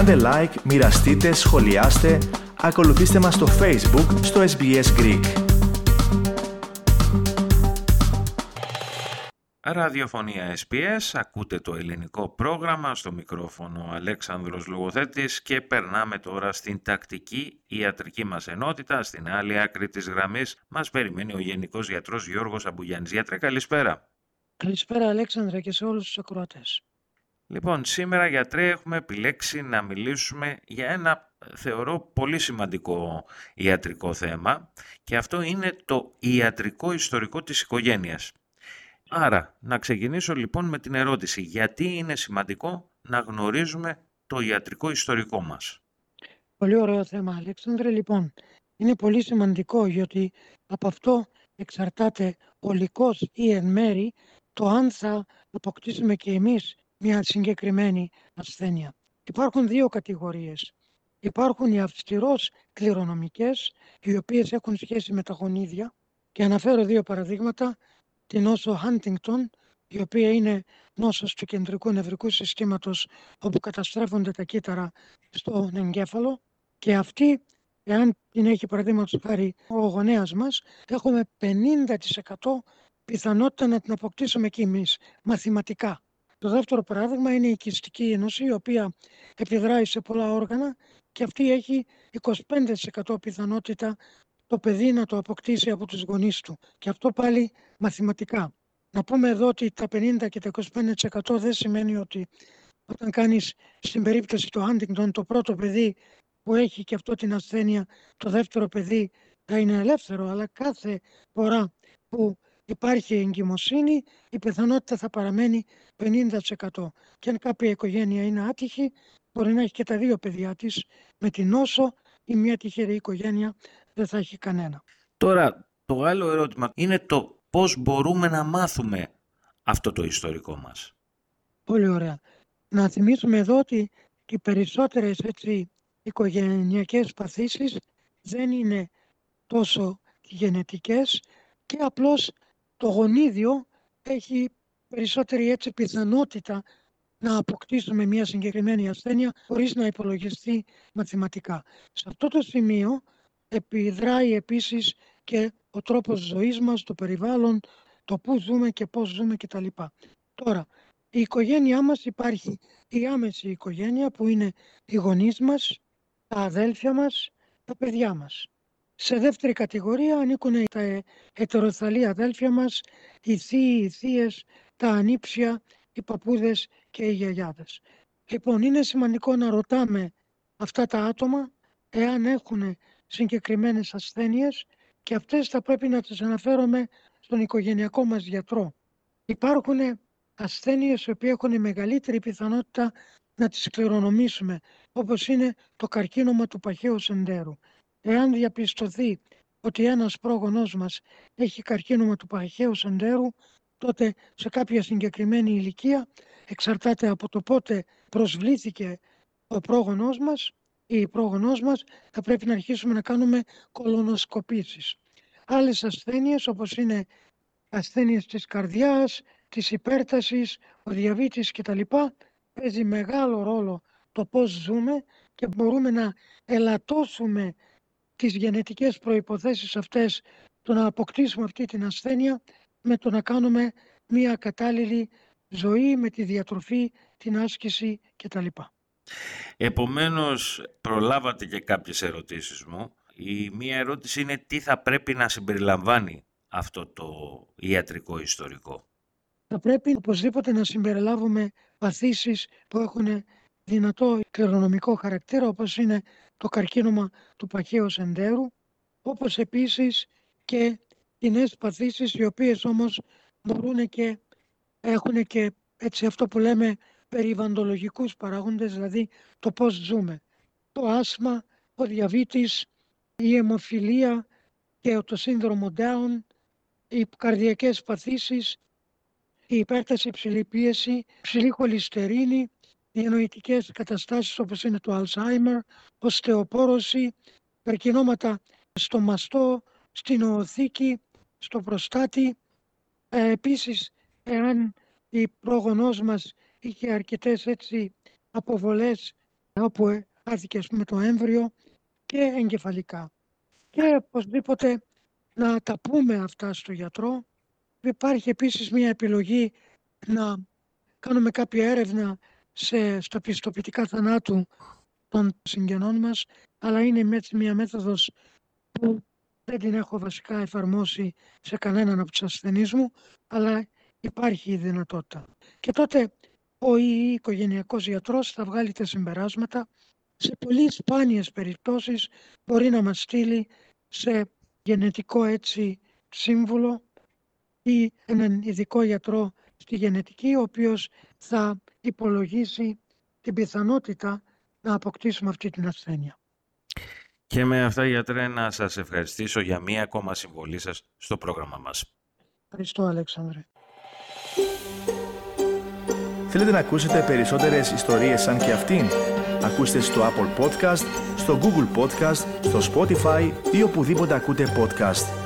Κάντε like, μοιραστείτε, σχολιάστε, ακολουθήστε μας στο Facebook, στο SBS Greek. Ραδιοφωνία SPS, ακούτε το ελληνικό πρόγραμμα στο μικρόφωνο Αλέξανδρος Λογοθέτης και περνάμε τώρα στην τακτική ιατρική μας ενότητα. Στην άλλη άκρη της γραμμής μας περιμένει ο Γενικός Γιατρός Γιώργος Αμπουγιάννης. Γιατρέ, καλησπέρα. Καλησπέρα Αλέξανδρα και σε όλους τους ακροατές. Λοιπόν, σήμερα γιατρέ έχουμε επιλέξει να μιλήσουμε για ένα θεωρώ πολύ σημαντικό ιατρικό θέμα και αυτό είναι το ιατρικό ιστορικό της οικογένειας. Άρα, να ξεκινήσω λοιπόν με την ερώτηση, γιατί είναι σημαντικό να γνωρίζουμε το ιατρικό ιστορικό μας; Πολύ ωραίο θέμα, Αλέξανδρε. Λοιπόν, είναι πολύ σημαντικό γιατί από αυτό εξαρτάται ολικός ή εν μέρη το αν θα αποκτήσουμε και εμείς μια συγκεκριμένη ασθένεια. Υπάρχουν δύο κατηγορίες. Υπάρχουν οι αυστηρός κληρονομικές, οι οποίες έχουν σχέση με τα γονίδια και αναφέρω δύο παραδείγματα την νόσο Huntington, η οποία είναι νόσος του κεντρικού νευρικού συστήματος όπου καταστρέφονται τα κύτταρα στον εγκέφαλο και αυτή, εάν την έχει παραδείγματος χάρη ο γονέας μας, έχουμε 50% πιθανότητα να την αποκτήσουμε και εμείς μαθηματικά. Το δεύτερο παράδειγμα είναι η οικιστική ένωση, η οποία επιδράει σε πολλά όργανα και αυτή έχει 25% πιθανότητα το παιδί να το αποκτήσει από τους γονείς του. Και αυτό πάλι μαθηματικά. Να πούμε εδώ ότι τα 50 και τα 25% δεν σημαίνει ότι όταν κάνεις στην περίπτωση του Huntington το πρώτο παιδί που έχει και αυτό την ασθένεια, το δεύτερο παιδί θα είναι ελεύθερο, αλλά κάθε φορά που υπάρχει εγκυμοσύνη, η πιθανότητα θα παραμένει 50%. Και αν κάποια οικογένεια είναι άτυχη, μπορεί να έχει και τα δύο παιδιά της με την νόσο ή μια τυχερή οικογένεια δεν θα έχει κανένα. Τώρα, το άλλο ερώτημα είναι το πώς μπορούμε να μάθουμε αυτό το ιστορικό μας. Πολύ ωραία. Να θυμίσουμε εδώ ότι οι περισσότερες έτσι, οικογενειακές παθήσεις δεν είναι τόσο γενετικές και απλώς το γονίδιο έχει περισσότερη έτσι πιθανότητα να αποκτήσουμε μια συγκεκριμένη ασθένεια χωρίς να υπολογιστεί μαθηματικά. Σε αυτό το σημείο επιδράει επίσης και ο τρόπος ζωής μας, το περιβάλλον, το πού ζούμε και πώς ζούμε κτλ. Τώρα, η οικογένειά μας υπάρχει η άμεση οικογένεια που είναι οι γονείς μας, τα αδέλφια μας, τα παιδιά μας. Σε δεύτερη κατηγορία ανήκουν τα ετεροθαλή αδέλφια μας, οι θείοι, οι θείες, τα ανήψια, οι παππούδες και οι γιαγιάδες. Λοιπόν, είναι σημαντικό να ρωτάμε αυτά τα άτομα εάν έχουν συγκεκριμένες ασθένειες και αυτές θα πρέπει να τις αναφέρουμε στον οικογενειακό μας γιατρό. Υπάρχουν ασθένειες οι οποίες έχουν μεγαλύτερη πιθανότητα να τις κληρονομήσουμε, όπως είναι το καρκίνωμα του παχαίου σεντέρου. Εάν διαπιστωθεί ότι ένας πρόγονός μας έχει καρκίνωμα του παχαίου σεντέρου, τότε σε κάποια συγκεκριμένη ηλικία, εξαρτάται από το πότε προσβλήθηκε ο πρόγονός μας ή η πρόγονός μας, θα πρέπει να αρχίσουμε να κάνουμε κολονοσκοπήσεις. Άλλες ασθένειες όπως είναι ασθένειες της καρδιάς, της υπέρτασης, ο διαβήτης κτλ. παίζει μεγάλο ρόλο το πώς ζούμε και μπορούμε να ελαττώσουμε τις γενετικές προϋποθέσεις αυτές το να αποκτήσουμε αυτή την ασθένεια με το να κάνουμε μια κατάλληλη ζωή με τη διατροφή, την άσκηση κτλ. Επομένως, προλάβατε και κάποιες ερωτήσεις μου. Η μία ερώτηση είναι τι θα πρέπει να συμπεριλαμβάνει αυτό το ιατρικό ιστορικό; Θα πρέπει οπωσδήποτε να συμπεριλάβουμε παθήσεις που έχουν δυνατό κληρονομικό χαρακτήρα όπως είναι το καρκίνωμα του παχαίου σεντέρου όπως επίσης και κοινές παθήσεις οι οποίες όμως μπορούν και έχουν και έτσι αυτό που λέμε περιβαντολογικούς παράγοντες, δηλαδή το πώς ζούμε. Το άσμα, ο διαβήτης, η αιμοφιλία και το σύνδρομο Down, οι καρδιακές παθήσεις, η υπέρταση υψηλή πίεση, ψηλή χολυστερίνη, οι εννοητικές καταστάσεις όπως είναι το Alzheimer, οστεοπόρωση, καρκινώματα στο μαστό, στην οθήκη, στο προστάτη. Ε, επίσης, εάν η πρόγονός μας είχε αρκετές έτσι αποβολές όπου χάθηκε ας πούμε το έμβριο και εγκεφαλικά. Και οπωσδήποτε να τα πούμε αυτά στο γιατρό. Υπάρχει επίσης μια επιλογή να κάνουμε κάποια έρευνα σε, στα πιστοποιητικά θανάτου των συγγενών μας, αλλά είναι μια μέθοδος που δεν την έχω βασικά εφαρμόσει σε κανέναν από τους ασθενείς μου, αλλά υπάρχει η δυνατότητα. Και τότε ο ή οικογενειακός γιατρός θα βγάλει τα συμπεράσματα. Σε πολύ σπάνιες περιπτώσεις μπορεί να μας στείλει σε γενετικό έτσι σύμβουλο ή έναν ειδικό γιατρό στη γενετική, ο οποίος θα υπολογίσει την πιθανότητα να αποκτήσουμε αυτή την ασθένεια. Και με αυτά, γιατρέ, να σας ευχαριστήσω για μία ακόμα συμβολή σας στο πρόγραμμα μας. Ευχαριστώ, Αλέξανδρε. Θέλετε να ακούσετε περισσότερες ιστορίες σαν και αυτήν; Ακούστε στο Apple Podcast, στο Google Podcast, στο Spotify ή οπουδήποτε ακούτε podcast.